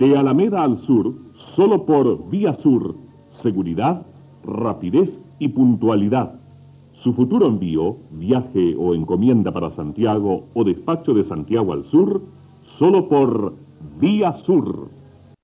De Alameda al sur, solo por Vía Sur, seguridad, rapidez y puntualidad. Su futuro envío, viaje o encomienda para Santiago o despacho de Santiago al sur, solo por Vía Sur.